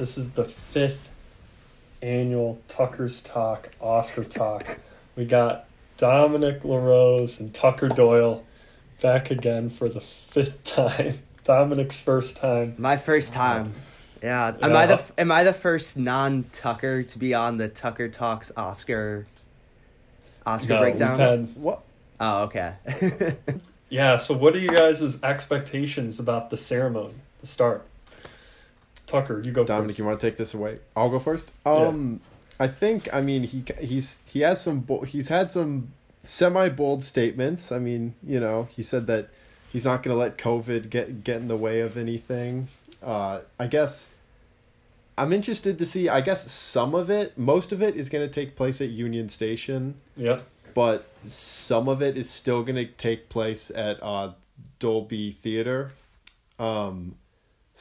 This is the fifth annual Tucker's Talk Oscar Talk. We got Dominic LaRose and Tucker Doyle back again for the fifth time. Dominic's first time. My first time. Yeah. Am I the am I the first non Tucker to be on the Tucker Talks Oscar Oscar No, we've breakdown? had- What? Oh, okay. yeah, so what are you guys' expectations about the ceremony, the start? Tucker, you go Dominic, first. you want to take this away? I'll go first. Yeah. Um, I think. I mean, he he's he has some. He's had some semi bold statements. I mean, you know, he said that he's not going to let COVID get get in the way of anything. Uh, I guess. I'm interested to see. I guess some of it, most of it, is going to take place at Union Station. Yep. but some of it is still going to take place at uh, Dolby Theater. Um,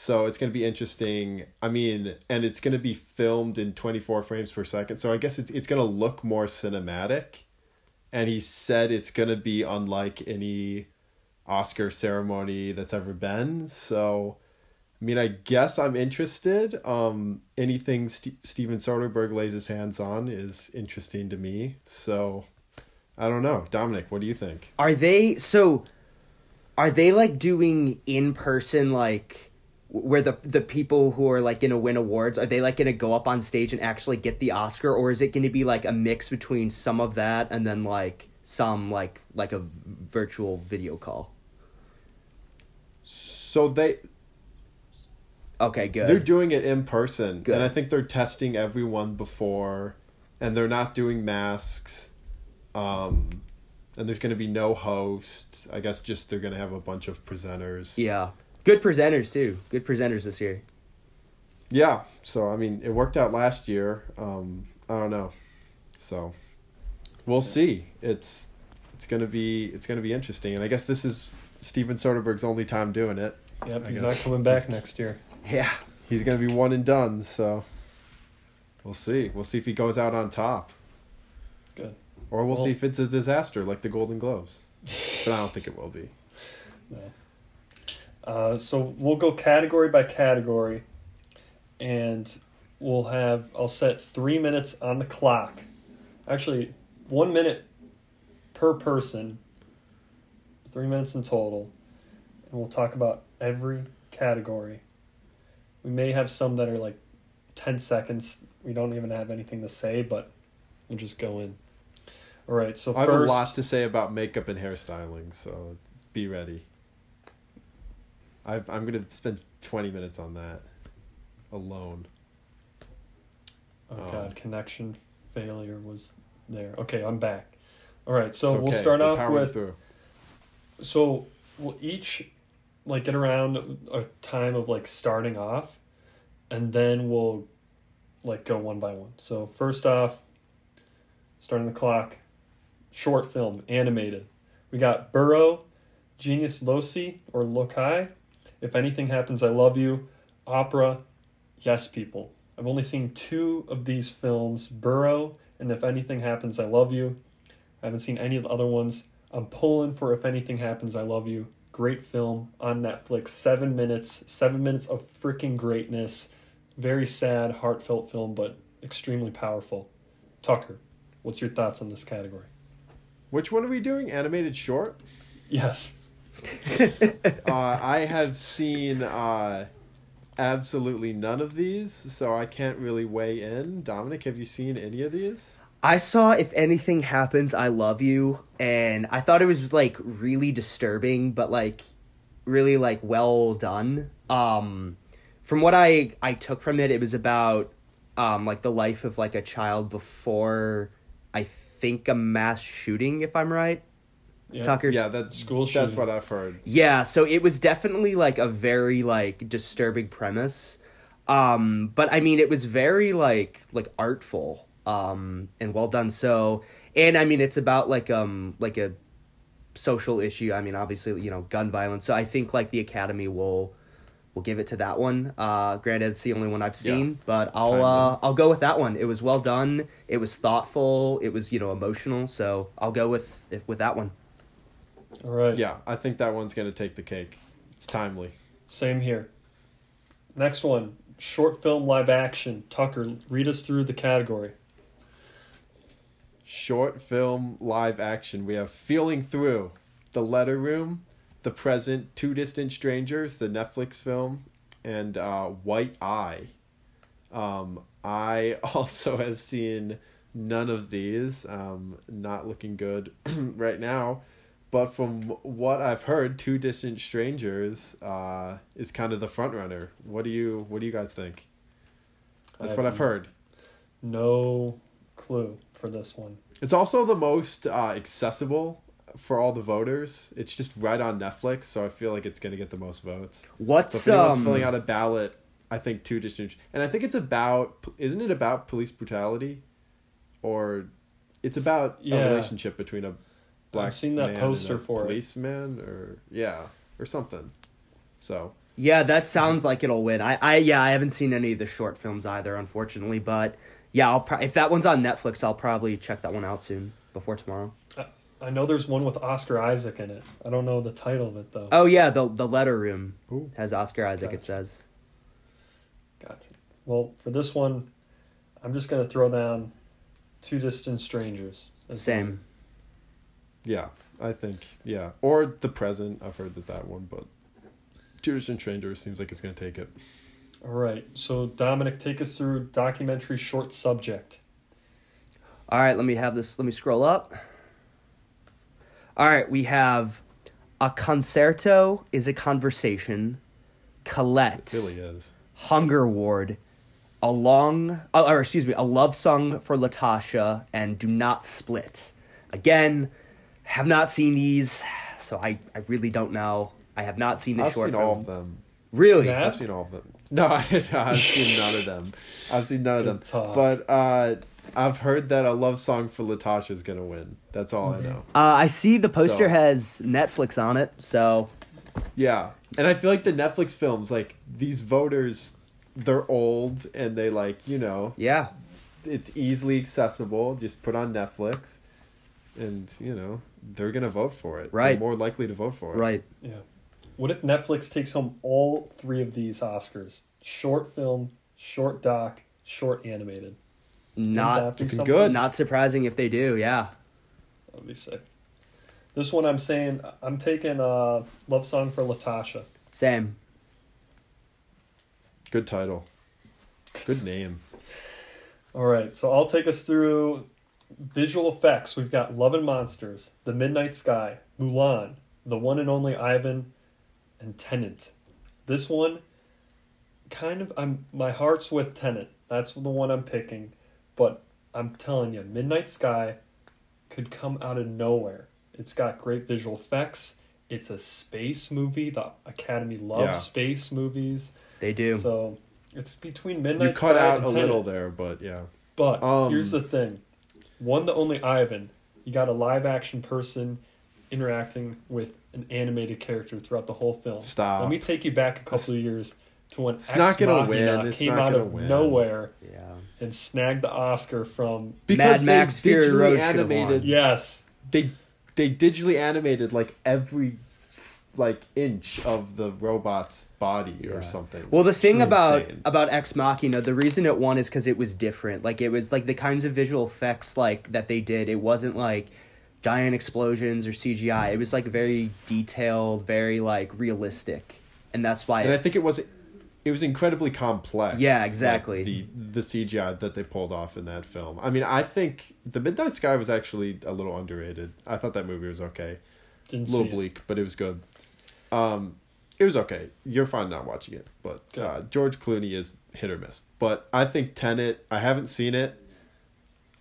so it's going to be interesting. I mean, and it's going to be filmed in 24 frames per second. So I guess it's it's going to look more cinematic. And he said it's going to be unlike any Oscar ceremony that's ever been. So I mean, I guess I'm interested. Um, anything St- Steven Soderbergh lays his hands on is interesting to me. So, I don't know, Dominic. What do you think? Are they so? Are they like doing in person like where the the people who are like gonna win awards are they like gonna go up on stage and actually get the Oscar or is it gonna be like a mix between some of that and then like some like like a virtual video call? So they Okay, good. they're doing it in person, Good. and I think they're testing everyone before, and they're not doing masks. Um, and there's going to be no host. I guess just they're going to have a bunch of presenters. yeah, good presenters too. Good presenters this year. Yeah. So I mean, it worked out last year. Um, I don't know. So we'll see. It's it's gonna be it's gonna be interesting, and I guess this is Steven Soderbergh's only time doing it. Yep, I he's guess. not coming back next year. Yeah. He's gonna be one and done. So we'll see. We'll see if he goes out on top, Good. or we'll, Well- see if it's a disaster like the Golden Globes. But I don't think it will be. Uh, so we'll go category by category, and we'll have I'll set three minutes on the clock. Actually, one minute per person. Three minutes in total, and we'll talk about every category. We may have some that are like ten seconds. We don't even have anything to say, but we'll just go in. All right. So I have first, a lot to say about makeup and hairstyling, so be ready. I've, I'm gonna spend twenty minutes on that alone. Oh Um, god, connection failure was there. Okay, I'm back. All right, so It's we'll start We're off with through. so we'll each like get around a time of like starting off and then we'll like go one by one. So first off, starting the clock, short film, animated. We got Burrow, Genius Loci or Lokai, If Anything Happens I Love You, Opera, Yes People. I've only seen two of these films, Burrow and If Anything Happens I Love You. I haven't seen any of the other ones. I'm pulling for If Anything Happens I Love You. Great film on Netflix. Seven minutes. Seven minutes of freaking greatness. Very sad, heartfelt film, but extremely powerful. Tucker, what's your thoughts on this category? Which one are we doing? Animated short? Yes. uh, I have seen uh, absolutely none of these, so I can't really weigh in. Dominic, have you seen any of these? I saw If Anything Happens, I Love You, and I thought it was like really disturbing, but like really like well done. Um from what I I took from it, it was about um like the life of like a child before I think a mass shooting, if I'm right. Yeah. Tucker's Yeah, that School That's shooting. what I've heard. Yeah, so it was definitely like a very like disturbing premise. Um but I mean it was very like like artful um and well done so and I mean it's about like um like a social issue. I mean obviously, you know, gun violence. So I think like the academy will will give it to that one. Uh granted it's the only one I've seen, but I'll Kind uh. I'll go with that one. It was well done. It was thoughtful. It was, you know, emotional. So I'll go with with that one. All right. Yeah, I think that one's going to take the cake. It's timely. Same here. Next one short film live action. Tucker, read us through the category. Short film live action. We have Feeling Through, The Letter Room, The Present, Two Distant Strangers, the Netflix film, and uh, White Eye. Um, I also have seen none of these. Um, not looking good right now. But from what I've heard, Two Distant Strangers uh, is kind of the front runner. What do you What do you guys think? That's what I've heard. No clue for this one. It's also the most uh, accessible for all the voters. It's just right on Netflix, so I feel like it's gonna get the most votes. So What's if anyone's um? filling out a ballot, I think two Distant, and I think it's about. Isn't it about police brutality, or it's about Yeah. a relationship between a black I've seen that man and poster a for it. policeman, or yeah, or something. So Yeah, that sounds like it'll win. I, I, yeah, I haven't seen any of the short films either, unfortunately. But yeah, I'll pro- if that one's on Netflix, I'll probably check that one out soon before tomorrow. I know there's one with Oscar Isaac in it. I don't know the title of it though. Oh yeah, the the Letter Room Ooh. has Oscar Isaac. It says. Gotcha. Well, for this one, I'm just gonna throw down Two Distant Strangers. as Same. Yeah, I think yeah, or the present. I've heard that that one, but two and strangers seems like it's gonna take it. All right. So Dominic, take us through documentary short subject. All right, let me have this. Let me scroll up. All right, we have a concerto is a conversation. Colette. It really is. Hunger Ward, a long, uh, or excuse me, a love song for Latasha, and Do Not Split. Again, have not seen these, so I, I really don't know. I have not seen the I've short seen film. all of them. Really? Yeah. I've seen all of them. No, I, I've seen none of them. I've seen none of them. Talk. But uh, I've heard that a love song for Latasha is gonna win. That's all I know. Uh, I see the poster So- has Netflix on it, so Yeah, and I feel like the Netflix films, like these voters, they're old and they like you know yeah. it's easily accessible. Just put on Netflix, and you know they're gonna vote for it. Right. They're more likely to vote for it. Right. Yeah. What if Netflix takes home all three of these Oscars? Short film, short doc, short animated. Wouldn't Not that be looking something? good. not surprising if they do, yeah. Let me say. This one I'm saying I'm taking uh Love Song for Latasha. Same. Good title. Good name. All right, so I'll take us through visual effects. We've got Love and Monsters, The Midnight Sky, Mulan, The One and Only Ivan, and Tenet. This one, kind of, I'm my heart's with Tenet. That's the one I'm picking, but I'm telling you, Midnight Sky could come out of nowhere. It's got great visual effects. It's a space movie. The Academy loves Yeah. space movies. They do. So it's between Midnight Sky You cut Sky out a Tenet. little there, but yeah. But Um, here's the thing: one, the only Ivan. You got a live action person interacting with an animated character throughout the whole film. Stop. Let me take you back a couple of years to when It's Ex not gonna Machina win. It's came not out gonna of win. nowhere yeah. and snagged the Oscar from. Mad Max they Fury Road animated. won. Yes, They they digitally animated like every like inch of the robot's body or something. Well, the thing about insane. about Ex Machina, the reason it won is because it was different. Like it was like the kinds of visual effects like that they did. It wasn't like giant explosions or CGI. It was like very detailed, very like realistic, and that's why. and I think it was it was incredibly complex. Yeah, like, exactly. the the CGI that they pulled off in that film. I mean, I think The Midnight Sky was actually a little underrated. I thought that movie was okay. didn't a little see it. bleak, but it was good. Um, it was okay. You're fine not watching it, but uh, George Clooney is hit or miss. But I think Tenet. I haven't seen it.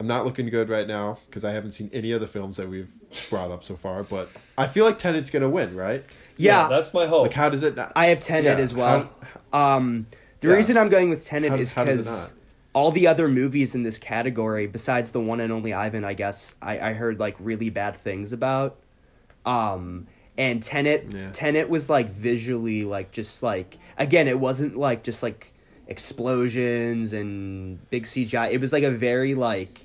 I'm not looking good right now because I haven't seen any of the films that we've brought up so far. But I feel like Tenet's gonna win, right? yeah, that's my hope. Like, how does it? Not, I have Tenet Yeah, as well. um, the Yeah. reason I'm going with Tenet How does- is how does it because all the other movies in this category, besides the one and only Ivan, I guess I, I heard like really bad things about. Um, and Tenet, Yeah. Tenet was like visually like just like again, it wasn't like just like explosions and big CGI. It was like a very like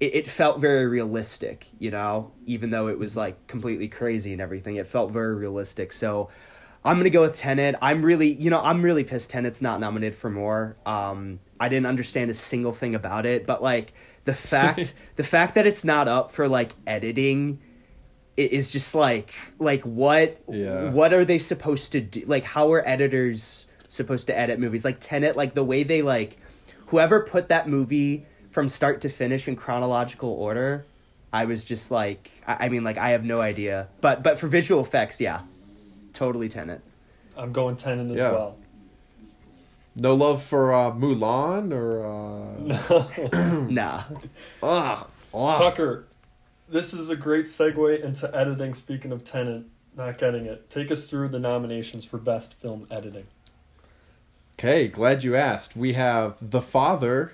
it, it felt very realistic, you know, even though it was like completely crazy and everything. It felt very realistic. So I'm gonna go with Tenet. I'm really, you know, I'm really pissed Tenet's not nominated for more. Um, I didn't understand a single thing about it, but like the fact, the fact that it's not up for like editing, is just like, like what, Yeah. what are they supposed to do? Like, how are editors supposed to edit movies? Like Tenet, like the way they like, whoever put that movie from start to finish in chronological order. I was just like, I, I mean, like I have no idea, but but for visual effects, yeah, totally Tenet. I'm going Tenet as Yeah. well. No love for uh, Mulan or uh, Nah. ugh, ugh. Tucker, this is a great segue into editing. Speaking of Tenet not getting it. Take us through the nominations for best film editing. Okay, glad you asked. We have The Father,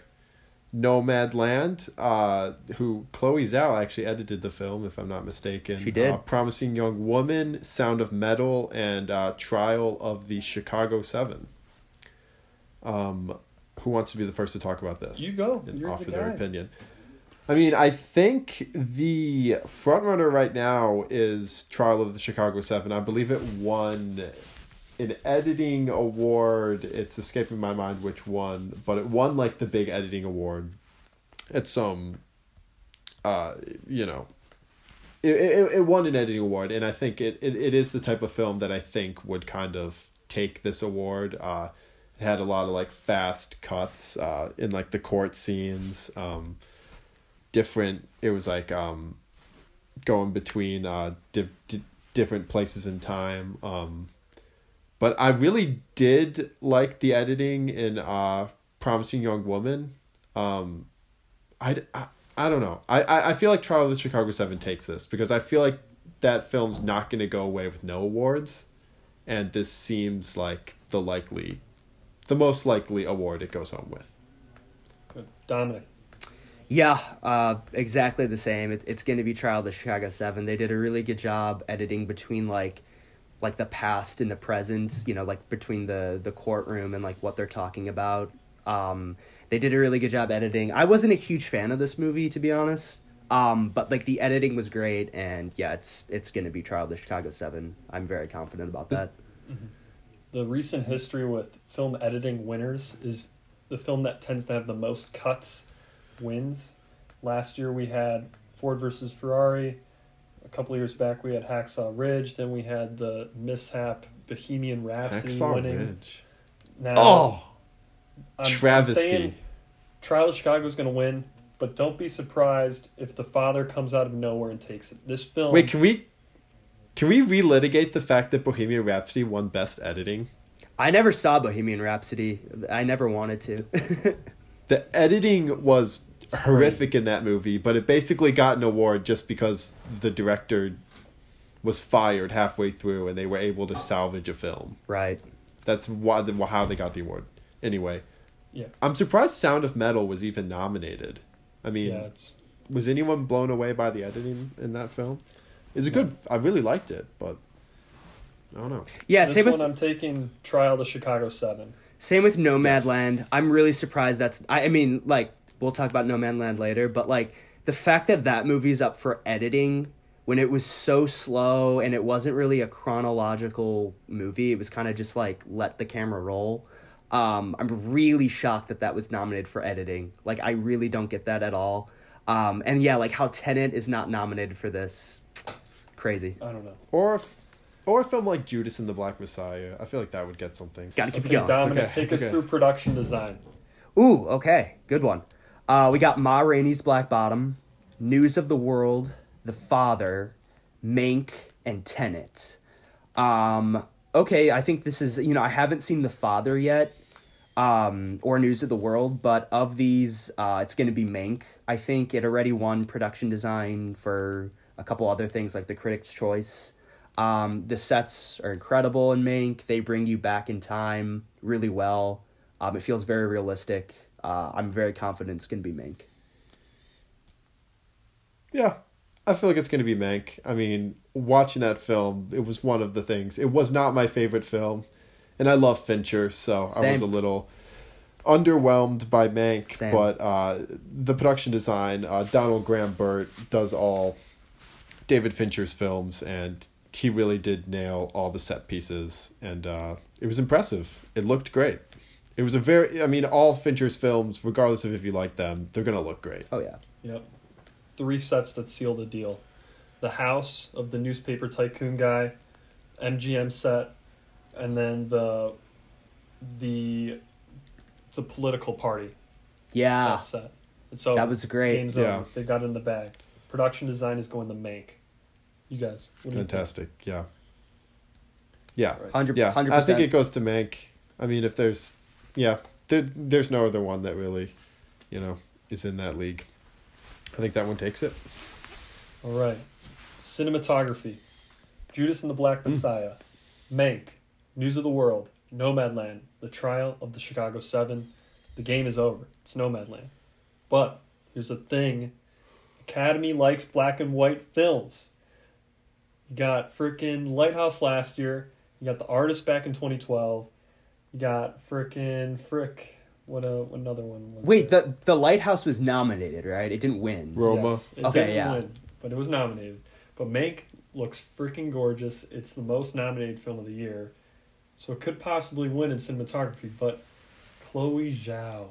Nomadland, uh, who Chloe Zhao actually edited the film, if I'm not mistaken. She did. Uh, Promising Young Woman, Sound of Metal, and uh, Trial of the Chicago Seven. Um, who wants to be the first to talk about this? You go. and You're offer the their opinion. I mean, I think the frontrunner right now is Trial of the Chicago Seven. I believe it won an editing award. It's escaping my mind which one, but it won like the big editing award at some, uh, you know, it, it, it won an editing award, and I think it, it, it is the type of film that I think would kind of take this award. Uh, it had a lot of like fast cuts uh, in like the court scenes. Um, different. It was like um, going between uh, di- di- different places in time. Um, but I really did like the editing in uh, Promising Young Woman. Um, I, I, I don't know. I, I, feel like Trial of the Chicago Seven takes this because I feel like that film's not going to go away with no awards, and this seems like the likely, the most likely award it goes home with. Dominic. Yeah, uh, exactly the same. It, it's going to be Trial of the Chicago Seven. They did a really good job editing between like, like the past and the present. You know, like between the the courtroom and like what they're talking about. Um, they did a really good job editing. I wasn't a huge fan of this movie to be honest. Um, but like the editing was great, and yeah, it's it's going to be Trial of the Chicago Seven. I'm very confident about that. The recent history with film editing winners is the film that tends to have the most cuts wins. Last year we had Ford versus Ferrari. A couple of years back we had Hacksaw Ridge. Then we had the mishap Bohemian Rhapsody Hacksaw winning. Ridge. Now, Oh, I'm, I'm saying Trial of Chicago is going to win, but don't be surprised if the father comes out of nowhere and takes it. This film. wait, can we, can we relitigate the fact that Bohemian Rhapsody won Best Editing? I never saw Bohemian Rhapsody. I never wanted to. The editing was horrific in that movie, but it basically got an award just because the director was fired halfway through and they were able to salvage a film. right. That's why the, how they got the award. Anyway, Yeah. I'm surprised Sound of Metal was even nominated. I mean, yeah, it's was anyone blown away by the editing in that film? It's a good. I really liked it, but I don't know. Yeah, this same one. with I'm taking Trial to Chicago Seven. Same with Nomadland. I'm really surprised that's. I, I mean, like we'll talk about Nomadland later, but like the fact that that movie's up for editing when it was so slow and it wasn't really a chronological movie. It was kind of just like let the camera roll. Um, I'm really shocked that that was nominated for editing. Like I really don't get that at all. Um, and yeah, like how Tenet is not nominated for this. Crazy. I don't know. Or, if, or a film like Judas and the Black Messiah. I feel like that would get something. Got to keep Okay, it going. Dominic, okay, take it's us okay. through production design. Ooh, okay, good one. Uh, we got Ma Rainey's Black Bottom, News of the World, The Father, Mank, and Tenet. Um, okay, I think this is you know I haven't seen The Father yet, um, or News of the World, but of these, uh, it's going to be Mank. I think it already won production design for a couple other things like the Critics' Choice. Um, the sets are incredible in Mank. They bring you back in time really well. Um, it feels very realistic. Uh, I'm very confident it's going to be Mank. Yeah, I feel like it's going to be Mank. I mean, watching that film, it was one of the things. It was not my favorite film, and I love Fincher, so I was a little underwhelmed by Mank. Same. But uh, the production design, uh, Donald Graham Burt does all David Fincher's films, and he really did nail all the set pieces, and uh, it was impressive. It looked great. It was a very, I mean, all Fincher's films, regardless of if you like them, they're gonna look great. Oh yeah. Yep. Three sets that seal the deal. The house of the newspaper tycoon guy, MGM set, and then the the the political party Yeah. that set. It's over. That was great. Game's Yeah. over. They got in the bag. Production design is going to make. You guys. What do you think? Fantastic. Yeah. Yeah. Right. Hundred Yeah. hundred I think it goes to Mank. I mean, if there's, yeah, there, there's no other one that really, you know, is in that league. I think that one takes it. All right. Cinematography. Judas and the Black hmm. Messiah. Mank. News of the World. Nomadland. The Trial of the Chicago Seven. The game is over. It's Nomadland. But here's the thing Academy likes black and white films. You got frickin' Lighthouse last year. You got The Artist back in 2012. You got frickin' frick. What, uh, what another one was Wait, there? the the lighthouse was nominated, right? It didn't win. Roma. Yes, it Okay, didn't yeah. win, but it was nominated. But Mank looks freaking gorgeous. It's the most nominated film of the year, so it could possibly win in cinematography. But Chloe Zhao,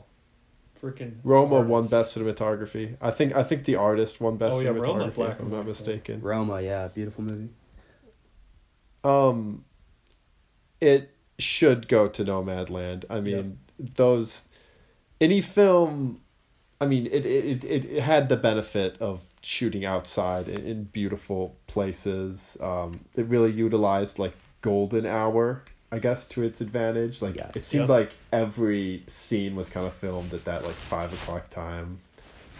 freaking Roma artist. won best cinematography. I think I think the artist won best Oh, yeah, cinematography. Roma, if black I'm not mistaken. Roma, yeah, beautiful movie. Um, it should go to Nomadland. I mean, those any film. I mean, it, it it it had the benefit of shooting outside in, in beautiful places. Um, it really utilized like golden hour, I guess, to its advantage. Like Yes. it seemed Yeah. like every scene was kind of filmed at that like five o'clock time,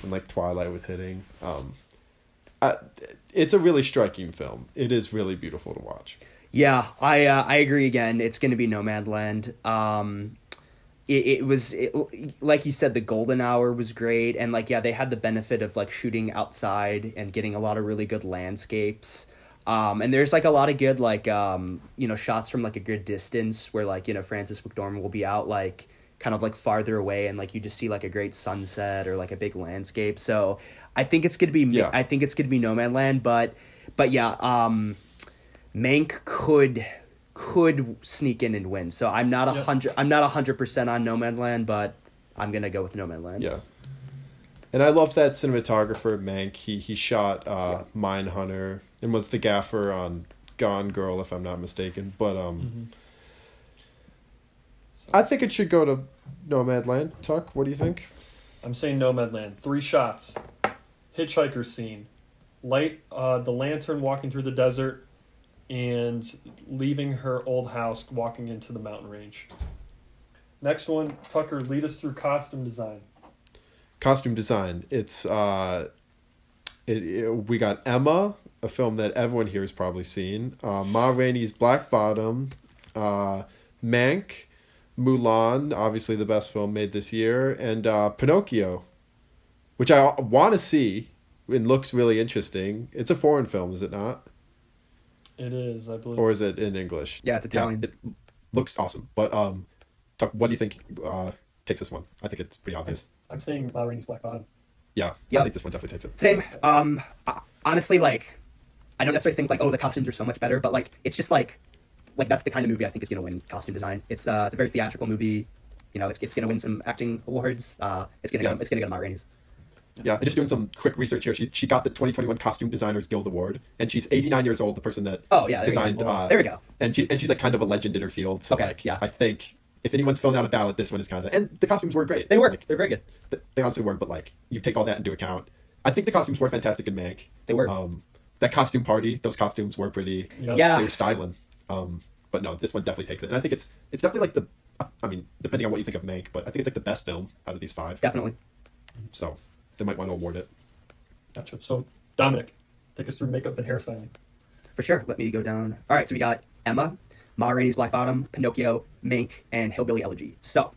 when like twilight was hitting. Um, I, it's a really striking film. It is really beautiful to watch. Yeah, I uh, I agree again. It's going to be Nomadland. Um, it, it was it, like you said, the golden hour was great, and like yeah, they had the benefit of like shooting outside and getting a lot of really good landscapes. Um, and there's like a lot of good like um, you know shots from like a good distance where like you know Frances McDormand will be out like kind of like farther away and like you just see like a great sunset or like a big landscape. So I think it's gonna be Yeah. I think it's gonna be Nomadland, but but yeah. Um, Mank could could sneak in and win. So I'm not a Yep. hundred. I'm not a hundred percent on Nomadland, but I'm gonna go with Nomadland. Yeah. And I love that cinematographer Mank. He he shot uh Mindhunter and was the gaffer on Gone Girl if I'm not mistaken. But um Mhm. I think it should go to Nomadland. Tuck, what do you think? I'm saying Nomadland. Three shots. Hitchhiker scene. Light uh, the lantern walking through the desert and leaving her old house walking into the mountain range. Next one, Tucker, lead us through costume design. Costume design. It's uh it, it- we got Emma, a film that everyone here has probably seen. Uh, Ma Rainey's Black Bottom, uh, Mank, Mulan, obviously the best film made this year, and uh, Pinocchio, which I want to see. It looks really interesting. It's a foreign film, is it not? It is, I believe. Or is it in English? Yeah, it's Italian. it looks awesome. But um, Tuck, what do you think uh, takes this one? I think it's pretty obvious. I'm saying Ma Rainey's Black Bottom. Yeah, Yep. I think this one definitely takes it. Same. Um, honestly, like, I don't necessarily think like, oh, the costumes are so much better, but like, it's just like, like that's the kind of movie I think is gonna win costume design. It's uh, it's a very theatrical movie. You know, it's it's gonna win some acting awards. Uh, it's gonna Yeah. go it's gonna get to Ma Rainey's. Yeah, and just doing some quick research here. She she got the 2021 Costume Designers Guild Award, and she's 89 years old. The person that Oh yeah, there we designed. go. Uh, there we go. And she and she's like kind of a legend in her field. So Okay, like, yeah. I think if anyone's filling out a ballot, this one is kind of. And the costumes were great. They were. Like, They're very good. they honestly were, but like you take all that into account. I think the costumes were fantastic in Mank. They were. Um, that costume party, those costumes were pretty. Yep. Yeah. They were styling. Um, but no, this one definitely takes it, and I think it's it's definitely like the. I mean, depending on what you think of Mank, but I think it's like the best film out of these five. Definitely. So they might want to award it. Gotcha. So, Dominic, take us through makeup and hairstyling. For sure. Let me go down. All right, so we got Emma, Ma Rainey's Black Bottom, Pinocchio, Mank, and Hillbilly Elegy. So,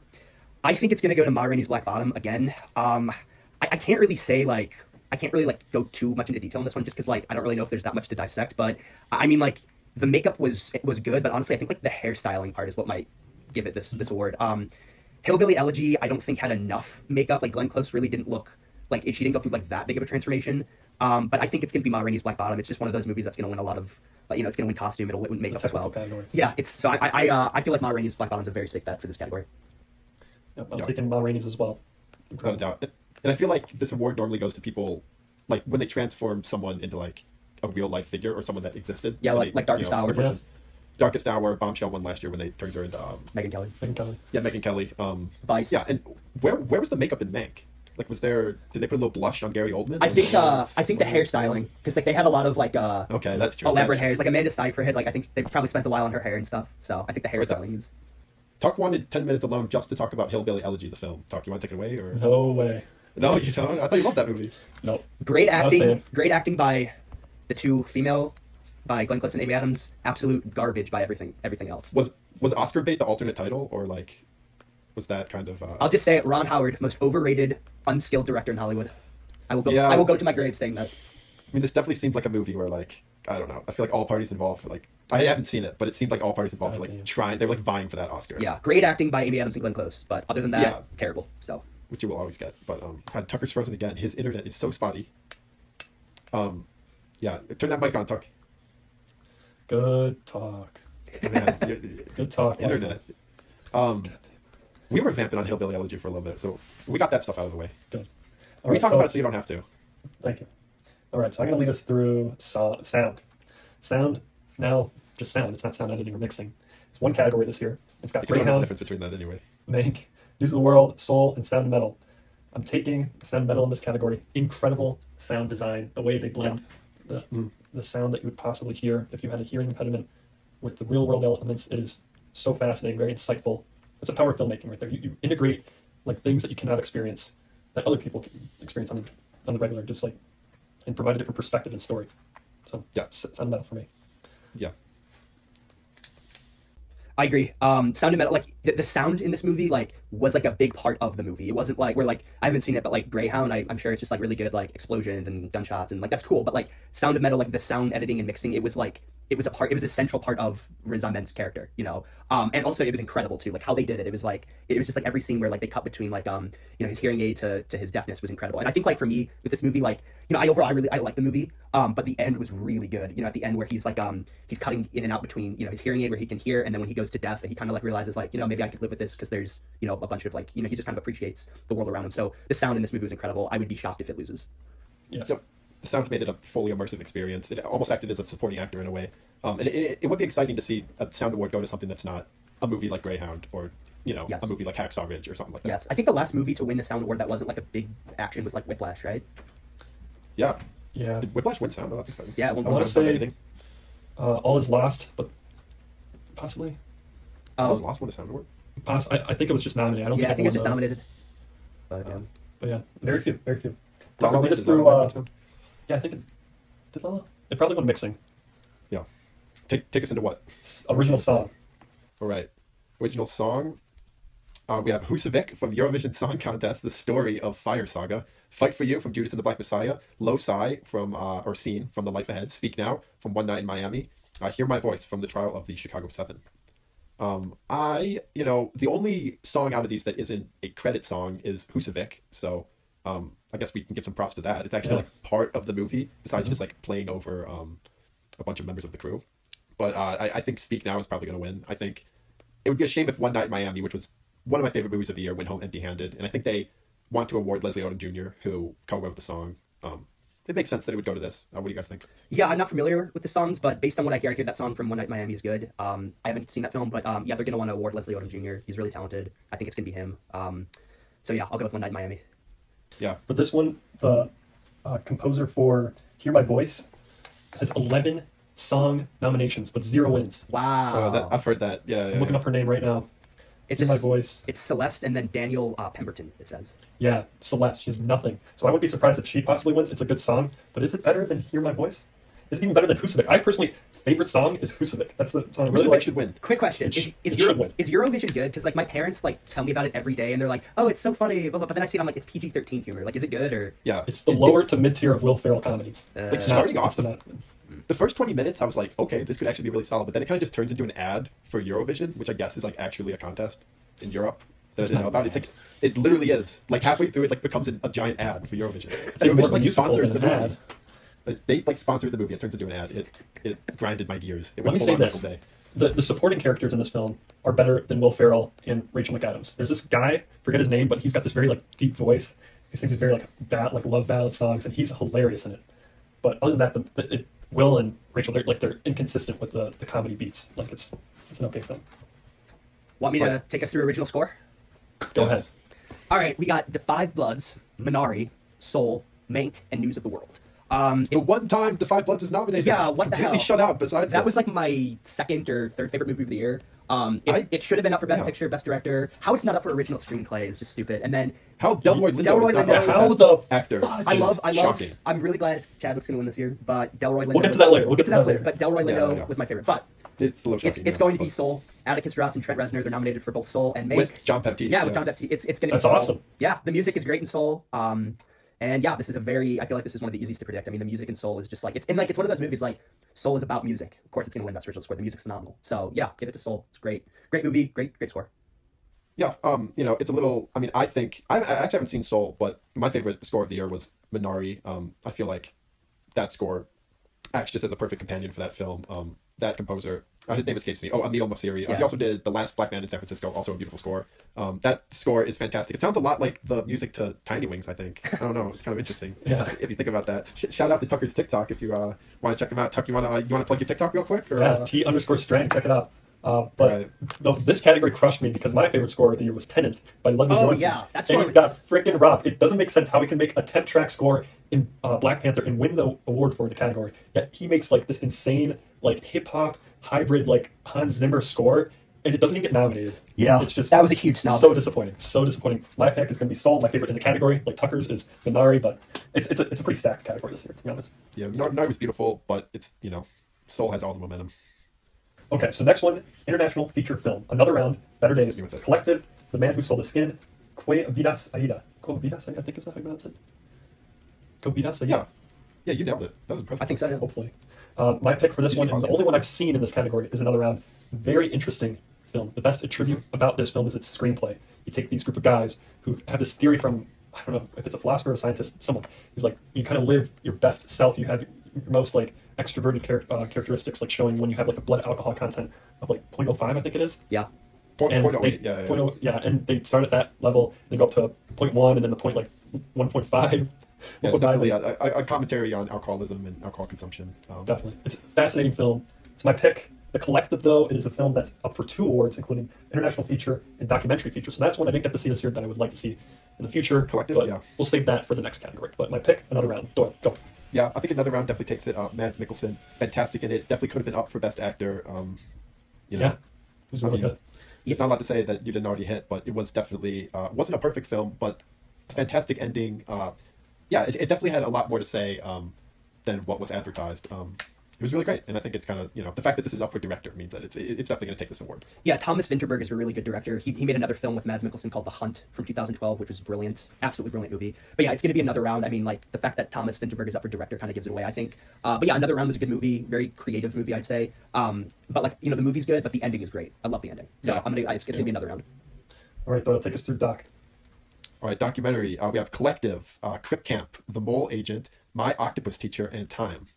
I think it's gonna go to Ma Rainey's Black Bottom again. Um, I, I can't really say like I can't really like go too much into detail on this one just because like I don't really know if there's that much to dissect. But I mean like the makeup was it was good, but honestly I think like the hairstyling part is what might give it this this award. Um, Hillbilly Elegy I don't think had enough makeup. Like Glenn Close really didn't look like she didn't go through like that big of a transformation. Um, but I think it's going to be Ma Rainey's Black Bottom. It's just one of those movies that's going to win a lot of, uh, you know, it's going to win costume. It'll win makeup as well. categories. Yeah, it's so I I uh, I feel like Ma Rainey's Black Bottom is a very safe bet for this category. Yep, I'm Yeah. taking Ma Rainey's as well. without a doubt. And I feel like this award normally goes to people like when they transform someone into like a real life figure or someone that existed. Yeah, like- they, like Darkest you know, Hour. which Yeah. Darkest Hour, Bombshell won last year when they turned her into um, Megyn Kelly, Megyn Kelly. yeah Megyn Kelly. Um, Vice. yeah, and where where was the makeup in Mank? Like, was there? Did they put a little blush on Gary Oldman? I think uh I think the hairstyling because like they had a lot of like uh Okay, that's true. elaborate That's- hairs. Like Amanda Seyfried, like I think they probably spent a while on her hair and stuff. So I think the hairstyling is. Tuck wanted ten minutes alone just to talk about Hillbilly Elegy, the film. Tuck, you want to take it away or No way. no? You don't. I thought you loved that movie. No. Great acting, great acting by the two female, by Glenn Close and Amy Adams. Absolute garbage by everything, everything else. Was was Oscar bait the alternate title or like was that kind of? Uh, I'll just say it: Ron Howard, most overrated, unskilled director in Hollywood. I will go. Yeah. I will go to my grave saying that. I mean, this definitely seemed like a movie where, like, I don't know. I feel like all parties involved were like, I haven't seen it, but it seemed like all parties involved were Oh, damn. like trying. They were like vying for that Oscar. Yeah, great acting by Amy Adams and Glenn Close, but other than that, Yeah. terrible. So which you will always get. But um, God, Tucker's frozen again. His internet is so spotty. Um, yeah, turn that mic on, Tuck. Good talk. Man, your- Good talk. internet. Um, we were vamping on Hillbilly Elegy for a little bit, so we got that stuff out of the way. Good. we right, talked so- about it so you don't have to. Thank you. All right, so I'm going to lead us through so- sound. Sound, now just sound. It's not sound editing or mixing. It's one category this year. It's got I the difference between that anyway. Mank, News of the World, Soul, and Sound Metal. I'm taking Sound Metal in this category. Incredible sound design, the way they blend the, Mm. the sound that you would possibly hear if you had a hearing impediment with the real world elements. It is so fascinating, very insightful. It's a power of filmmaking right there. You, you integrate like things that you cannot experience that other people can experience on, on the regular, just like and provide a different perspective and story. So Yeah. s- Sound Metal for me. Yeah. I agree. Um, sound and metal, like the, the sound in this movie, like was like a big part of the movie. It wasn't like we're like I haven't seen it, but like Greyhound, I, I'm sure it's just like really good, like explosions and gunshots and like that's cool. But like sound of metal, like the sound editing and mixing, it was like it was a part. It was a central part of Riz Ahmed's character, you know. Um, and also it was incredible too, like how they did it. It was like it was just like every scene where like they cut between like um you know his hearing aid to, to his deafness was incredible. And I think like for me with this movie, like you know I overall I really I like the movie, um, but the end was really good. You know at the end where he's like um he's cutting in and out between you know his hearing aid where he can hear, and then when he goes to deaf, and he kind of like realizes like you know maybe I could live with this because there's you know a bunch of like you know he just kind of appreciates the world around him. So the sound in this movie was incredible. I would be shocked if it loses. Yes. Yep. The sound made it a fully immersive experience. It almost acted as a supporting actor in a way. Um, and it, it would be exciting to see a sound award go to something that's not a movie like Greyhound or you know Yes. a movie like Hacksaw Ridge or something like that. Yes, I think the last movie to win the sound award that wasn't like a big action was like Whiplash, right? Yeah. Yeah. Did Whiplash win sound? Oh, that's. Yeah, it won I I want to say uh, All is Lost, but possibly. I was Oh, lost one to sound award. Poss- I, I think it was just nominated. I don't yeah, I think, think it was just nominated. But um, But yeah, very few, very few. La La Lead Land, us did La La through, Land win sound? Yeah, I think it did. La La? It probably went mixing. Yeah. Take take us into what? S- Original song. All right. Original song. Uh, we have Husavik from Eurovision Song Contest, The Story of Fire Saga. Fight for You from Judas and the Black Messiah. Low Sai from, uh, or Scene from The Life Ahead. Speak Now from One Night in Miami. Uh, Hear My Voice from The Trial of the Chicago Seven. Um, I, you know, the only song out of these that isn't a credit song is Husavik. So, um, I guess we can give some props to that. It's actually Yeah. like part of the movie, besides just like playing over um, a bunch of members of the crew. But uh, I, I think Speak Now is probably going to win. I think it would be a shame if One Night in Miami, which was one of my favorite movies of the year, went home empty-handed. And I think they want to award Leslie Odom Jr., who co-wrote the song. Um, it makes sense that it would go to this. Uh, what do you guys think? yeah, I'm not familiar with the songs, but based on what I hear, I hear that song from One Night Miami is good. Um, I haven't seen that film, but um, yeah, they're gonna want to award Leslie Odom Jr. He's really talented. I think it's gonna be him. Um, so yeah, I'll go with One Night Miami. Yeah, But this one, the uh, composer for "Hear My Voice" has 11 song nominations, but zero wins. Wow, Oh, that, I've heard that. Yeah, yeah, I'm looking yeah. up her name right now. it's Hear just My Voice. It's Celeste and then Daniel uh, Pemberton. It says. Yeah, Celeste. She has nothing. So I wouldn't be surprised if she possibly wins. It's a good song, but is it better than "Hear My Voice"? Is even better than Husavik? I personally favorite song is Husavik. That's the song I really Husavik like. should win. Quick question: It Is, sh- is, Euro- should win. is Eurovision good? Because like my parents like tell me about it every day, and they're like, "Oh, it's so funny," blah, blah, but then I see it, I'm like, "It's PG-13 humor. Like, is it good or?" Yeah, It's the lower to mid tier of Will Ferrell comedies. Uh, Like It's starting not, off it's the, not. the first 20 minutes, I was like, okay, this could actually be really solid. But then it kind of just turns into an ad for Eurovision, which I guess is like actually a contest in Europe that It's I didn't know not about. It's like it literally is. Like halfway through, it like becomes a, a giant ad for Eurovision. It's even more Eurovision like musical sponsors the than movie. ad. Like, They like sponsored the movie. It turns into an ad. It it grinded my gears. It Let went me full say this. Michael the, the supporting characters in this film are better than Will Ferrell and Rachel McAdams. There's this guy, forget his name, but he's got this very like deep voice. He sings these very like bad like love ballad songs, and he's hilarious in it. But other than that, the, the, it, Will and Rachel, they're like they're inconsistent with the, the comedy beats. Like it's it's an okay film. Want me to take us through original score? Go Yes. ahead. All right, we got The Five Bloods, Minari, Soul, Mank, and News of the World. Um, The one time The Five Bloods is nominated. Yeah, what the hell? shut out. Besides that this. was like my second or third favorite movie of the year. Um, it, I- it should have been up for Best yeah. Picture, Best Director. How it's not up for original screenplay is just stupid. And then how Delroy Lindo Delroy is not Lindo. How Best the actor. I love, I love. Shocking. I'm really glad Chadwick's going to win this year, but Delroy Lindo. We'll get to that later. We'll get to that later. But Delroy Yeah, Lindo yeah. was my favorite. But It's a little it's it's yeah, going to be Soul. Atticus Ross and Trent Reznor. They're nominated for both Soul and Mank. with Jon Batiste. Yeah, with Jon Batiste. It's it's gonna That's be Soul. awesome. Yeah, the music is great in Soul. Um, and yeah, this is a very. I feel like this is one of the easiest to predict. I mean, the music in Soul is just like it's and like it's one of those movies like Soul is about music. Of course, it's gonna win Best Original Score. The music's phenomenal. So yeah, give it to Soul. It's great, great movie, great great score. Yeah, um, you know, it's a little. I mean, I think I, I actually haven't seen Soul, but my favorite score of the year was Minari. Um, I feel like that score acts just as a perfect companion for that film. Um, that composer, uh, his name escapes me. Oh, Emile Mosseri. Uh, he also did The Last Black Man in San Francisco, also a beautiful score. Um, that score is fantastic. It sounds a lot like the music to Tiny Wings. I think. I don't know. It's kind of interesting. Yeah. If you think about that. Sh- shout out to Tucker's TikTok if you uh, want to check him out. Tuck, you want to uh, you want to plug your TikTok real quick? Or, Yeah, uh, T underscore strang. Check it out. Uh, but Right. the, this category crushed me because my favorite score of the year was Tenet by Ludwig Oh, Göransson. yeah, that and score it was- got freaking robbed. It doesn't make sense how he can make a temp track score in uh, Black Panther and win the award for the category. Yet he makes like this insane like hip hop hybrid like Hans Zimmer score, and it doesn't even get nominated. Yeah, it's just that was a huge snub. So disappointing. So disappointing. My pick is going to be Soul, my favorite in the category. Like Tucker's is Minari, but it's it's a, it's a pretty stacked category this year, to be honest. yeah, Minari was beautiful, but it's you know, Soul has all the momentum. Okay, so next one, international feature film. Another round, Better Days, with it. Collective, The Man Who Sold His Skin, Que Vidas Aida. Que Vidas Aida, I think is that how you pronounce it? Que Vidas Aida. Yeah, yeah, you nailed it. That was impressive. I think so. Yeah. Hopefully. Uh, my pick for this one, and the only one I've seen in this category, is another round. Very interesting film. The best attribute about this film is its screenplay. You take these group of guys who have this theory from, I don't know if it's a philosopher or a scientist, someone. He's like, you kind of live your best self. You have your most like extroverted char- uh, characteristics, like showing when you have like a blood alcohol content of like 0.05, I think it is. Yeah. Point, And point oh they, yeah, yeah. point oh- yeah, and they start at that level, they go up to 0.1, and then the point like 1.5. Yeah, it's 1.5, definitely a, a, a commentary on alcoholism and alcohol consumption. Um, Definitely. It's a fascinating film. It's my pick. The Collective, though, is a film that's up for two awards, including international feature and documentary feature. So that's one I didn't get to see this year that I would like to see in the future. Collective, but yeah. We'll save that for the next category. But my pick, another round. Doyle, go. Yeah, I think another round definitely takes it. Uh, Mads Mikkelsen, fantastic in it. Definitely could have been up for best actor. Um, you know, Yeah. It was I mean, good. There's not a lot to say that you didn't already hit, but it was definitely uh, wasn't a perfect film, but fantastic ending. Uh, yeah, it, it definitely had a lot more to say um, than what was advertised. Um, it was really great, and I think it's kind of you know the fact that this is up for director means that it's it's definitely going to take this award. Yeah, Thomas Vinterberg is a really good director. He, he made another film with Mads Mikkelsen called The Hunt from 2012, which was brilliant. Absolutely brilliant movie. But yeah, it's going to be another round. I mean, like, the fact that Thomas Vinterberg is up for director kind of gives it away, I think. Uh, but yeah, another round was a good movie. Very creative movie, I'd say. Um, but, like, you know, the movie's good, but the ending is great. I love the ending. So Yeah. I'm gonna, it's, it's going to be another round. All right, Doyle, take us through Doc. All right, documentary. Uh, we have Collective, uh, Crip Camp, The Mole Agent, My Octopus Teacher, and Time.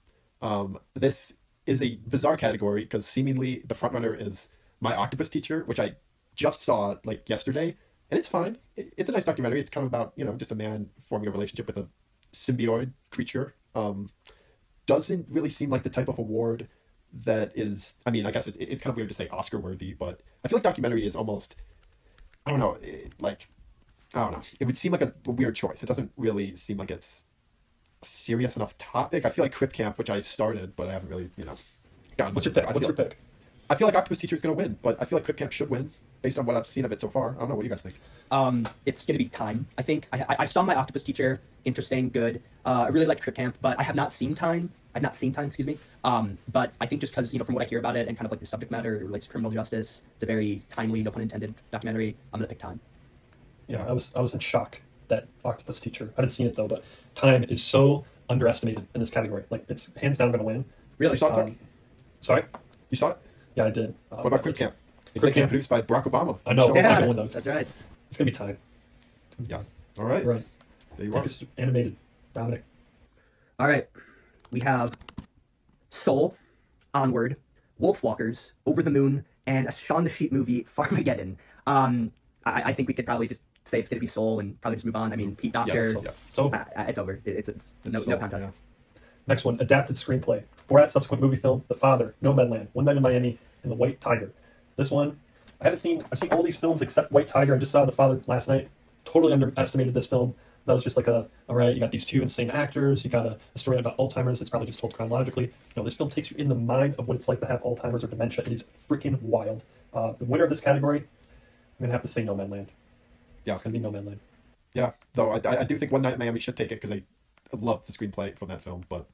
Um, this is a bizarre category because seemingly the frontrunner is My Octopus Teacher, which I just saw like yesterday, and it's fine. It- it's a nice documentary. It's kind of about you know just a man forming a relationship with a symbioid creature. Um, doesn't really seem like the type of award that is. I mean, I guess it's it's kind of weird to say Oscar worthy, but I feel like documentary is almost. I don't know, like I don't know. It would seem like a, a weird choice. It doesn't really seem like it's serious enough topic. I feel like Crip Camp, which I started, but I haven't really, you know, gotten. What's your pick? I What's your feel- pick? I feel like Octopus Teacher is going to win, but I feel like Crip Camp should win based on what I've seen of it so far. I don't know. What do you guys think? Um, it's going to be time. I think I, I, I saw my octopus teacher. Interesting, good. Uh, I really liked Crip Camp, but I have not seen time. I've not seen time. Excuse me. Um, but I think just because you know from what I hear about it and kind of like the subject matter, it relates to criminal justice. It's a very timely, no pun intended, documentary. I'm gonna pick time. Yeah, I was I was in shock that Octopus Teacher. I hadn't seen it though, but Time is so underestimated in this category. Like it's hands down going to win. Really? You saw it, Tuck? Um, sorry. You saw it? Yeah, I did. Uh, What about Crip Camp? Crip Executive Camp. produced by Barack Obama. I know. Yeah, Yeah, that's, one that's right. It's gonna be Time. Yeah. All right. Right. There you Take are. us animated. Dominic. All right. we have Soul, Onward, Wolfwalkers, Over the Moon, and a Shaun the Sheep movie, Farmageddon. Um, I, I think we could probably just say it's going to be Soul and probably just move on. I mean, Pete Docter, Yes, yes. Uh, uh, it's over. It- It's, it's no, Soul, no contest. yeah. Next one, adapted screenplay. Borat subsequent movie film, The Father, Nomadland, One Night in Miami, and The White Tiger. This one, I haven't seen. I've seen all these films except White Tiger. I just saw The Father last night. Totally underestimated this film. That was just like a, all right, you got these two insane actors. You got a, a story about Alzheimer's. It's probably just told chronologically. No, this film takes you in the mind of what it's like to have Alzheimer's or dementia. It is freaking wild. Uh, the winner of this category, I'm gonna have to say Nomadland. Yeah. It's gonna be Nomadland. Yeah, though I, I do think One Night in Miami should take it because I love the screenplay from that film. But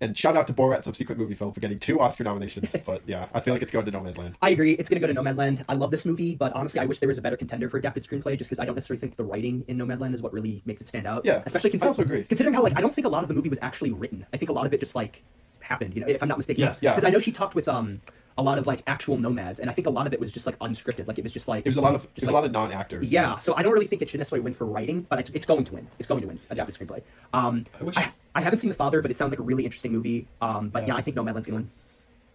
and shout out to Borat subsequent movie film for getting two Oscar nominations. but yeah, I feel like it's going to Nomadland. I agree. It's going to go to Nomadland. I love this movie, but honestly, I wish there was a better contender for adapted screenplay. Just because I don't necessarily think the writing in Nomadland is what really makes it stand out. Yeah, especially consider- considering how like I don't think a lot of the movie was actually written. I think a lot of it just like happened. You know, if I'm not mistaken. Yeah, yeah. Because I know she talked with um a lot of like actual nomads, and I think a lot of it was just like unscripted. Like it was just like It was a lot of it just, was a lot of non-actors. Yeah, so I don't really think it should necessarily win for writing, but it's, it's going to win. It's going to win adapted screenplay. Um, I wish- I, I haven't seen The Father, but it sounds like a really interesting movie. Um, but yeah, Yeah. I think Nomadland's gonna win.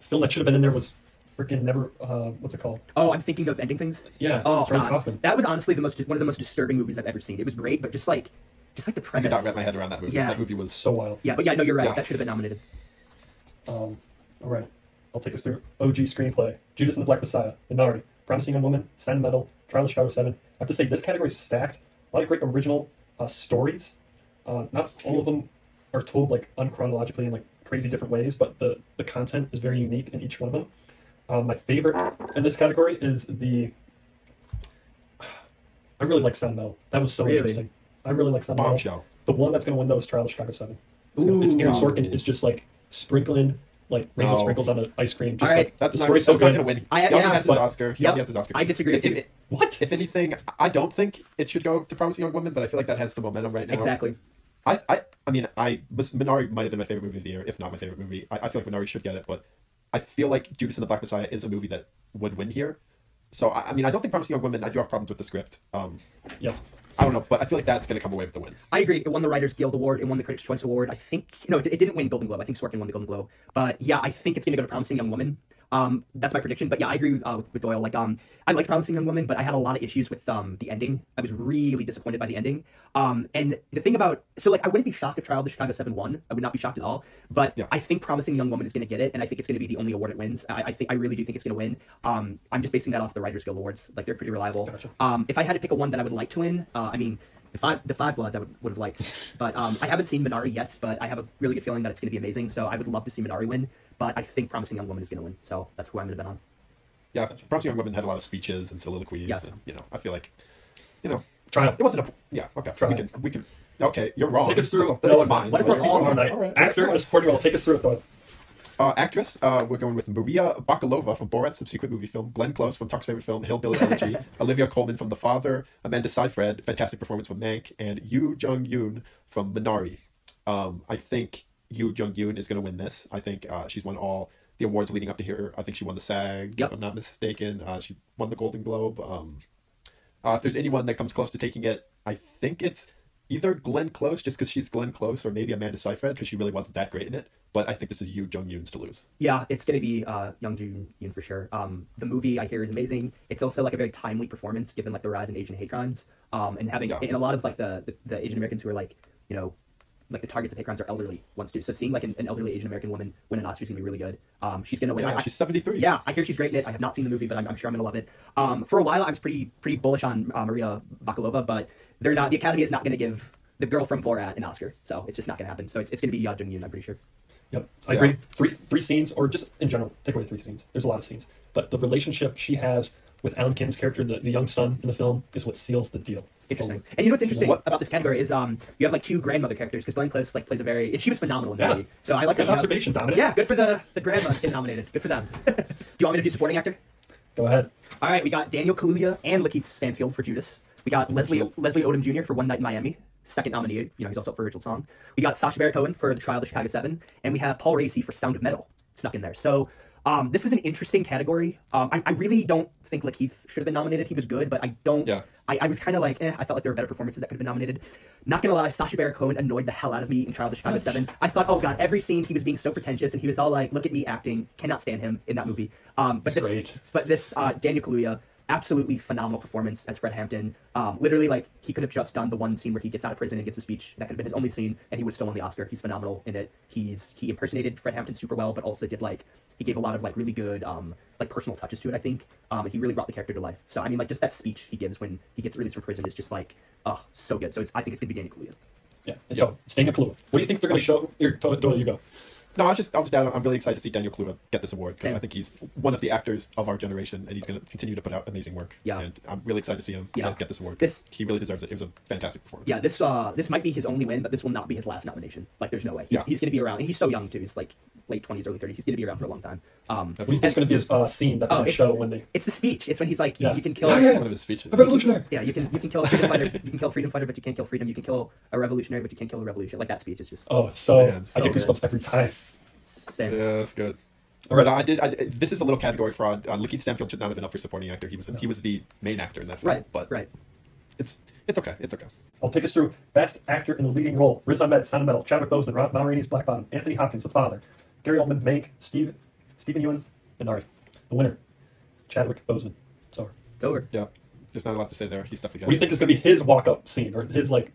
film that should have been in there was freaking never. Uh, what's it called? Oh, I'm thinking of ending things. Yeah, Oh Charlie God, Kaufman. that was honestly the most one of the most disturbing movies I've ever seen. It was great, but just like just like the I could not wrap my head around that movie. Yeah. That movie was So wild. Yeah, but yeah, no, you're right. Yeah. That should have been nominated. Um, all right, I'll take us through OG screenplay: Judas and the Black Messiah, Minari, Promising Young Woman, of Metal, Trial of Chicago Seven. I have to say this category is stacked. A lot of great original uh, stories. Uh, not all of them are told like unchronologically in like crazy different ways, but the the content is very unique in each one of them. Uh, my favorite in this category is the. I really like Sound Metal. That was so Really? interesting. I really like Sound Metal. bombshell. The one that's going to win though is Trial of Chicago Seven. It's, gonna- it's Ooh. Aaron Sorkin is just like sprinkling like rainbow No. sprinkles on an ice cream. Just All right. like That's the not, story's that's so not good. going to win. I- he already yeah, has his Oscar. He Yep. already has his Oscar. I disagree If, with you. if, What? if anything, I don't think it should go to Promising Young Woman, but I feel like that has the momentum right now. Exactly. I, I, I mean, I was Minari might have been my favorite movie of the year, if not my favorite movie. I, I feel like Minari should get it, but I feel like Judas and the Black Messiah is a movie that would win here. So I, I mean, I don't think Promising Young Woman. I do have problems with the script. Um, Yes. I don't know, but I feel like that's going to come away with the win. I agree. It won the Writers Guild Award. It won the Critics' Choice Award. I think no, it, it didn't win Golden Globe. I think Sorkin won the Golden Globe. But yeah, I think it's going to go to Promising Young Woman. Um, that's my prediction. But yeah, I agree uh, with, with Doyle. Like, um, I liked Promising Young Woman, but I had a lot of issues with um the ending. I was really disappointed by the ending. Um, and the thing about so like I wouldn't be shocked if Trial of the Chicago Seven won. I would not be shocked at all. But Yeah. I think Promising Young Woman is going to get it, and I think it's going to be the only award it wins. I, I think I really do think it's going to win. Um, I'm just basing that off the Writers Guild Awards. Like they're pretty reliable. Gotcha. Um, if I had to pick a one that I would like to win, uh, I mean, the five the five bloods I would, would have liked, but um, I haven't seen Minari yet. But I have a really good feeling that it's going to be amazing. So I would love to see Minari win. But I think Promising Young Woman is going to win. So that's who I'm going to bet on. Yeah, Promising Young Woman had a lot of speeches and soliloquies. Yes. And, you know, I feel like, you know, Trial. it wasn't a. Yeah, okay. Try we it. can. We can. Okay, you're wrong. Take us through. That's, no, that's I'm fine. not. What if That's we're wrong fine. all night? All right, Actor or relax. supporting role? Take us through it, though. Uh, actress, uh, we're going with Maria Bakalova from Borat's subsequent movie film, Glenn Close from Tuck's favorite film, Hillbilly Elegy, Olivia Colman from The Father, Amanda Seyfried, fantastic performance from Mank, and Yuh-jung Youn from Minari. Um, I think Yuh-jung Youn is going to win this. I think uh, she's won all the awards leading up to here. I think she won the SAG, Yep. if I'm not mistaken. Uh, she won the Golden Globe. Um, uh, if there's anyone that comes close to taking it, I think it's either Glenn Close, just because she's Glenn Close, or maybe Amanda Seyfried, because she really wasn't that great in it. But I think this is Yuh-jung Youn's to lose. Yeah, it's going to be uh, Young Jun Yoon for sure. Um, the movie I hear is amazing. It's also like a very timely performance given like the rise in Asian hate crimes. Um, and having Yeah. and a lot of like the, the the Asian Americans who are like you know like the targets of hate crimes are elderly ones too. So seeing like an, an elderly Asian American woman win an Oscar is gonna be really good. Um, she's gonna win. Yeah, I- she's 73. Yeah, I hear she's great in it. I have not seen the movie, but I'm, I'm sure I'm gonna love it. Um, for a while, I was pretty pretty bullish on uh, Maria Bakalova, but they're not. The Academy is not gonna give the girl from Borat an Oscar, so it's just not gonna happen. So it's, it's gonna be Ya Jung Yoon, I'm pretty sure. Yep, I Yeah. agree. Three three scenes, or just in general, take away three scenes. There's a lot of scenes, but the relationship she has with Alan Kim's character, the, the young son in the film, is what seals the deal. Interesting. And you know what's interesting What- about this category is um you have like two grandmother characters because Glenn Close like plays a very and she was phenomenal in the Yeah. movie. So I like Good that you observation. Yeah, good for the the grandmas getting nominated. Good for them. do you want me to do supporting actor? Go ahead. All right, we got Daniel Kaluuya and Lakeith Stanfield for Judas. We got Leslie Leslie Odom Jr. for One Night in Miami, second nominee. You know he's also up for original song. We got Sacha Baron Cohen for The Trial of the Chicago Seven, and we have Paul Raci for Sound of Metal snuck in there. So Um, this is an interesting category. Um, I, I really don't think Lakeith should have been nominated. He was good, but I don't. Yeah. I, I was kind of like, eh, I felt like there were better performances that could have been nominated. Not gonna lie, Sacha Baron Cohen annoyed the hell out of me in Trial of the Chicago What? Seven. I thought, oh god, every scene he was being so pretentious and he was all like, look at me acting. Cannot stand him in that movie. Um, but He's this, great. but this uh, Daniel Kaluuya, absolutely phenomenal performance as Fred Hampton. Um, literally, like he could have just done the one scene where he gets out of prison and gives a speech. That could have been his only scene, and he would have still won the Oscar. He's phenomenal in it. He's he impersonated Fred Hampton super well, but also did like he gave a lot of like really good um like personal touches to it. I think um and he really brought the character to life. So I mean, like just that speech he gives when he gets released from prison is just like oh so good. So it's I think it's gonna be Daniel Kaluuya. Yeah. And so, staying at Kaluuya. What do you think they're going to show? Here, Do- Doyle, you go. No, I was just I was down. I'm really excited to see Daniel Kaluuya get this award because I think he's one of the actors of our generation, and he's going to continue to put out amazing work. Yeah. and I'm really excited to see him Yeah. get this award. This- he really deserves it. It was a fantastic performance. Yeah, this uh this might be his only win, but this will not be his last nomination. Like there's no way. He's, Yeah. he's gonna be around. And he's so young too. He's like late twenties, early thirties. He's gonna be around for a long time. Um, What do you think going to be his uh, scene that they're Oh, going it's, show when they. it's the speech. It's when he's like, you, Yeah. you can kill. Yeah, yeah. one of his speeches. A revolutionary! Yeah, you can you can kill a freedom fighter. You can kill freedom fighter, but you can't kill freedom. You can kill a revolutionary, but you can't kill a revolution. Like that speech is just Oh, it's so. Man, I so get good. goosebumps every time. Sick. Yeah, that's good. All right. I did. I, this is a little category fraud. Uh, Lakeith Stanfield should not have been up for supporting actor. He was he was the main actor in that film. Right, But right. it's it's okay. It's okay. I'll take us through Best Actor in a Leading Role. Riz Ahmed, Sound of Metal, Chadwick Boseman, Ma Rainey's Black Bottom, Anthony Hopkins, The Father, Gary Oldman, Mank, Steve, Steven Yeun, and Ari. The winner, Chadwick Boseman. So, It's over. Yeah. There's not a lot to say there. He's definitely. what do you think is going to be his walk-up scene or his like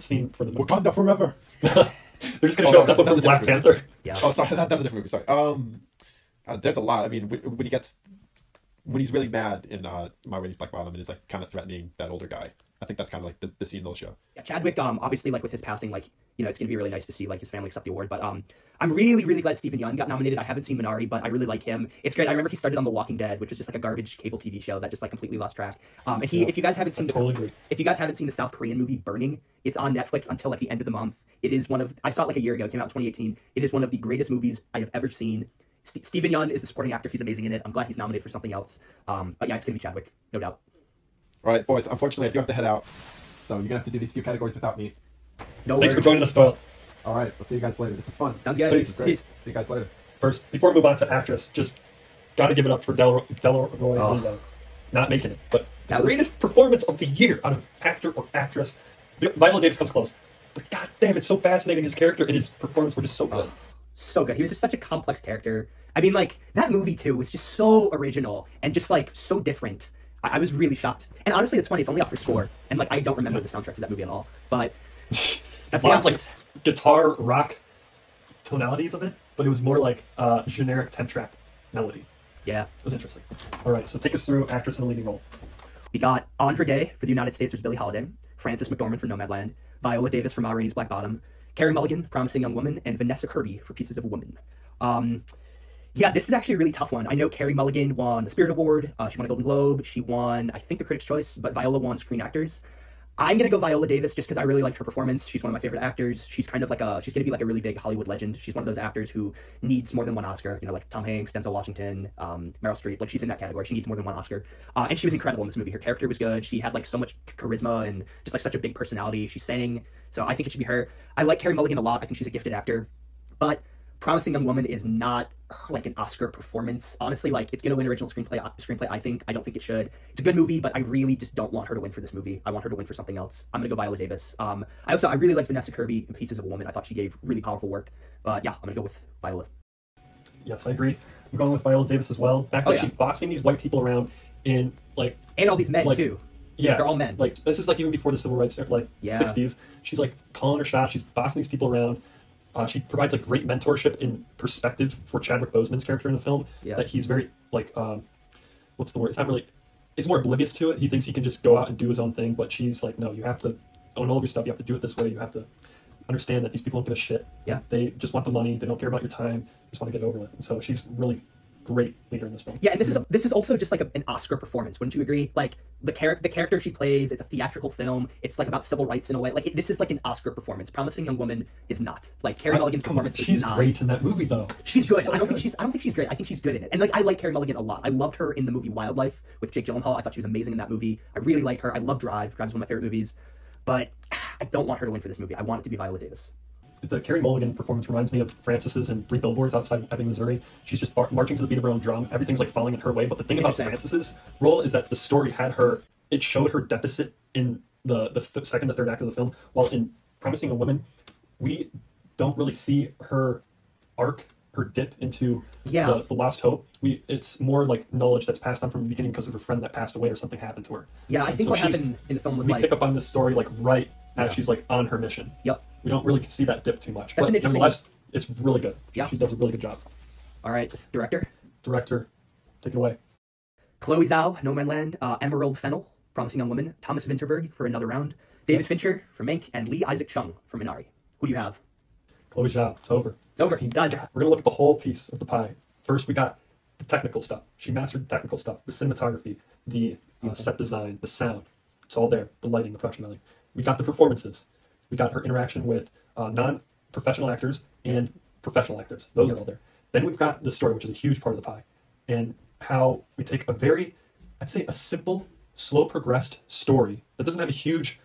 scene for the movie? Wakanda forever. They're just going Oh, to show no, up with that was Black different Panther. Yeah. Oh, sorry. That, that was a different movie. Sorry. Um, uh, there's a lot. I mean, when, when he gets when he's really mad in uh, Ma Rainey's Black Bottom and is like kind of threatening that older guy. I think that's kind of like the, the scene they'll show. Yeah, Chadwick, um, obviously, like with his passing, like you know, it's gonna be really nice to see like his family accept the award. But um, I'm really, really glad Steven Yeun got nominated. I haven't seen Minari, but I really like him. It's great. I remember he started on The Walking Dead, which was just like a garbage cable TV show that just like completely lost track. Um, and he, Yeah. if you guys haven't seen, the, totally agree. if you guys haven't seen the South Korean movie Burning, it's on Netflix until like the end of the month. It is one of I saw it like a year ago. It came out in 2018. It is one of the greatest movies I have ever seen. St- Steven Yeun is the supporting actor. He's amazing in it. I'm glad he's nominated for something else. Um, but yeah, it's gonna be Chadwick, no doubt. All right, boys. Unfortunately, I do have to head out, so you're gonna have to do these few categories without me. No Thanks for joining us, Doyle. All right. I'll see you guys later. This was fun. Sounds good. Peace. Great. Peace. See you guys later. First, before we move on to actress, just got to give it up for Del- Delroy Oh. Not making it, but That was- greatest performance of the year out of actor or actress. Vi- Viola Davis comes close. But god damn, it's so fascinating. His character and his performance were just so good. Oh, so good. He was just such a complex character. I mean, like that movie too was just so original and just like so different. I, I was really shocked. And honestly, it's funny. It's only up for score, and like I don't remember the soundtrack to that movie at all. But that's Lots like guitar rock tonalities of it, but it was more like uh, generic ten track melody. yeah. It was interesting. All right, so take us through actress in a leading role. We got Andra Day for the United States, there's Billie Holiday, Frances McDormand for Nomadland, Viola Davis for Ma Rainey's Black Bottom, Carey Mulligan, Promising Young Woman, and Vanessa Kirby for Pieces of a Woman. Um, yeah, this is actually a really tough one. I know Carey Mulligan won the Spirit Award. Uh, she won a Golden Globe. She won, I think, the Critics' Choice, but Viola won Screen Actors. I'm gonna go Viola Davis just because I really liked her performance. She's one of my favorite actors. She's kind of like a she's gonna be like a really big Hollywood legend. She's one of those actors who needs more than one Oscar. You know, like Tom Hanks, Denzel Washington, um, Meryl Streep. Like she's in that category. She needs more than one Oscar. Uh, and she was incredible in this movie. Her character was good. She had like so much charisma and just like such a big personality. She sang, so I think it should be her. I like Carey Mulligan a lot. I think she's a gifted actor, but Promising Young Woman is not like an Oscar performance. Honestly, like it's gonna win original screenplay. Screenplay, I think. I don't think it should. It's a good movie, but I really just don't want her to win for this movie. I want her to win for something else. I'm gonna go Viola Davis. Um, I also I really like Vanessa Kirby in Pieces of a Woman. I thought she gave really powerful work. But yeah, I'm gonna go with Viola. Yes, I agree. I'm going with Viola Davis as well. Back Oh, when yeah. she's boxing these white people around in like And all these men Like- too. yeah, they're all men. Like this is like even before the civil rights, like Yeah. 60s. She's like calling her shot. She's boxing these people around. Uh, she provides like great mentorship and perspective for Chadwick Boseman's character in the film. Yeah. That he's very like um, what's the word? It's not really. He's more oblivious to it. He thinks he can just go out and do his own thing, but she's like, no, you have to own all of your stuff. You have to do it this way. You have to understand that these people don't give a shit. Yeah. They just want the money. They don't care about your time. They just want to get it over with. And so she's really great leader in this film. Yeah, and this is this is also just like a, an Oscar performance, wouldn't you agree? Like the character, the character she plays, it's a theatrical film. It's like about civil rights in a way. Like it, this is like an Oscar performance. Promising Young Woman is not. Like Carey Mulligan's performance. is she's great in that movie though. She's good. So I don't think she's. I don't think she's great. I think she's good in it. And like I like Carey Mulligan a lot. I loved her in the movie Wildlife with Jake Gyllenhaal. I thought she was amazing in that movie. I really like her. I love Drive. Drive's one of my favorite movies. But I don't want her to win for this movie. I want it to be Viola Davis. The Carey Mulligan performance reminds me of Frances's in Three Billboards Outside Ebbing, Missouri. She's just bar- marching to the beat of her own drum. Everything's like falling in her way. But the thing about. Frances's role is that the story had her. It showed her deficit in the the th- second to third act of the film. While in Promising a Woman, we don't really see her arc, her dip into Yeah. the, the lost hope. We it's more like knowledge that's passed on from the beginning because of her friend that passed away or something happened to her. Yeah, I think so what happened in the film was we like, pick up on this story like right as Yeah. she's like on her mission. yep. We don't really see that dip too much. That's but an interesting- nevertheless, it's really good. Yeah. She does a really good job. All right, director. Director, take it away. Chloe Zhao, Nomadland, uh, Emerald Fennell, Promising Young Woman, Thomas Vinterberg for another round, David Fincher for Mank, and Lee Isaac Chung for Minari. Who do you have? Chloe Zhao, it's over. It's over. Done. We're gonna look at the whole piece of the pie. First, we got the technical stuff. She mastered the technical stuff, the cinematography, the uh, set design, the sound. It's all there. The lighting, the production value. We got the performances. We got her interaction with uh, non-professional actors and professional actors. Those are all there. Then we've got the story, which is a huge part of the pie, and how we take a very, I'd say, a simple, slow progressed story that doesn't have a huge,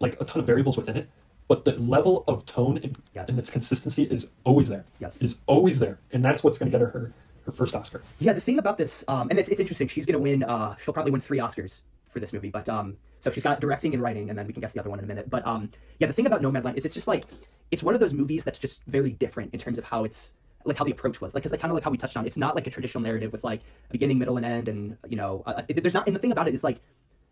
like a ton of variables within it, but the level of tone and, Yes. and its consistency is always there. Yes. is always there, and that's what's going to get her her, her first Oscar. Yeah, the thing about this, um, and it's, it's interesting. She's gonna win. Uh, she'll probably win three Oscars for this movie. But um, so she's got directing and writing, and then we can guess the other one in a minute. But um, yeah, the thing about Nomadland is it's just like it's one of those movies that's just very different in terms of how it's like how the approach was. Like, cause like kind of like how we touched on. It's not like a traditional narrative with like a beginning, middle, and end, and you know, uh, it- there's not. And the thing about it is like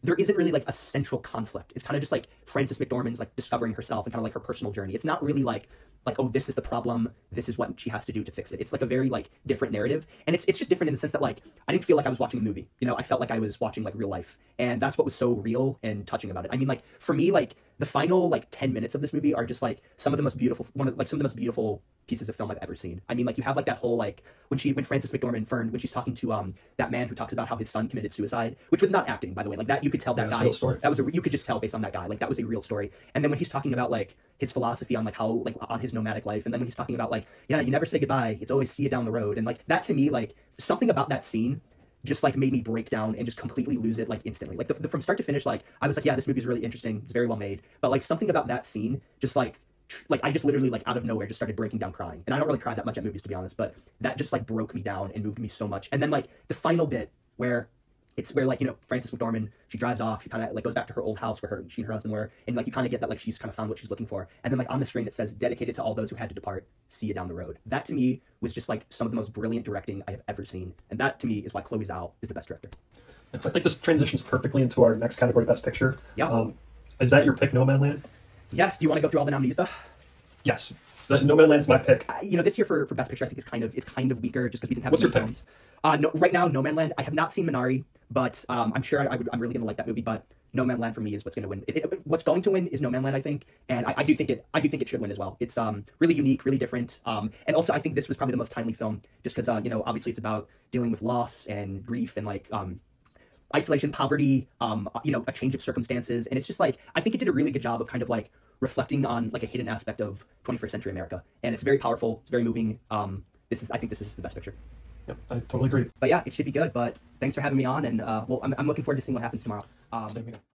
there isn't really like a central conflict. It's kind of just like Frances McDormand's like discovering herself and kind of like her personal journey. It's not really like like oh this is the problem, this is what she has to do to fix it. It's like a very like different narrative, and it's it's just different in the sense that like I didn't feel like I was watching a movie. You know, I felt like I was watching like real life, and that's what was so real and touching about it. I mean, like for me, like the final like ten minutes of this movie are just like some of the most beautiful one of like some of the most beautiful pieces of film I've ever seen. I mean, like you have like that whole like when she when Frances McDormand Fern when she's talking to um that man who talks about how his son committed suicide, which was not acting by the way. Like that you could tell that a guy real story. that was a you could just tell based on that guy like that was a real story. And then when he's talking about like his philosophy on like how like on his nomadic life, and then when he's talking about like yeah you never say goodbye, it's always see you down the road, and like that to me like something about that scene just like made me break down and just completely lose it like instantly. Like the, the, from start to finish, like I was like, yeah, this movie is really interesting. It's very well made. But like something about that scene, just like like I just literally like out of nowhere just started breaking down crying. And I don't really cry that much at movies to be honest, but that just like broke me down and moved me so much. And then like the final bit where it's where like you know Frances McDormand she drives off she kind of like goes back to her old house where her she and her husband were and like you kind of get that like she's kind of found what she's looking for and then like on the screen it says dedicated to all those who had to depart see you down the road that to me was just like some of the most brilliant directing I have ever seen and that to me is why Chloe Zhao is the best director And so I think this transitions perfectly into our next category, Best Picture. Yeah. Um, is that your pick, Nomadland? yes do you want to go through all the nominees though Yes. The, Nomadland's my pick. I- you know, this year for, for Best Picture, I think is kind of it's kind of weaker just because we didn't have. What's your pick? films. Uh, no, right now, Nomadland. I have not seen Minari, but um, I'm sure I, I would, I'm really going to like that movie. But Nomadland for me is what's going to win. It, it- what's going to win is Nomadland, I think, and I, I do think it. I do think it should win as well. It's um really unique, really different, um, and also I think this was probably the most timely film, just because uh, you know obviously it's about dealing with loss and grief and like um isolation, poverty, um, you know, a change of circumstances, and it's just like I think it did a really good job of kind of like reflecting on like a hidden aspect of 21st century America, and it's very powerful. It's very moving. Um, this is I think this is the best picture. Yep, I totally agree. But yeah, it should be good. But thanks for having me on, and uh, well, I'm, I'm looking forward to seeing what happens tomorrow. Um.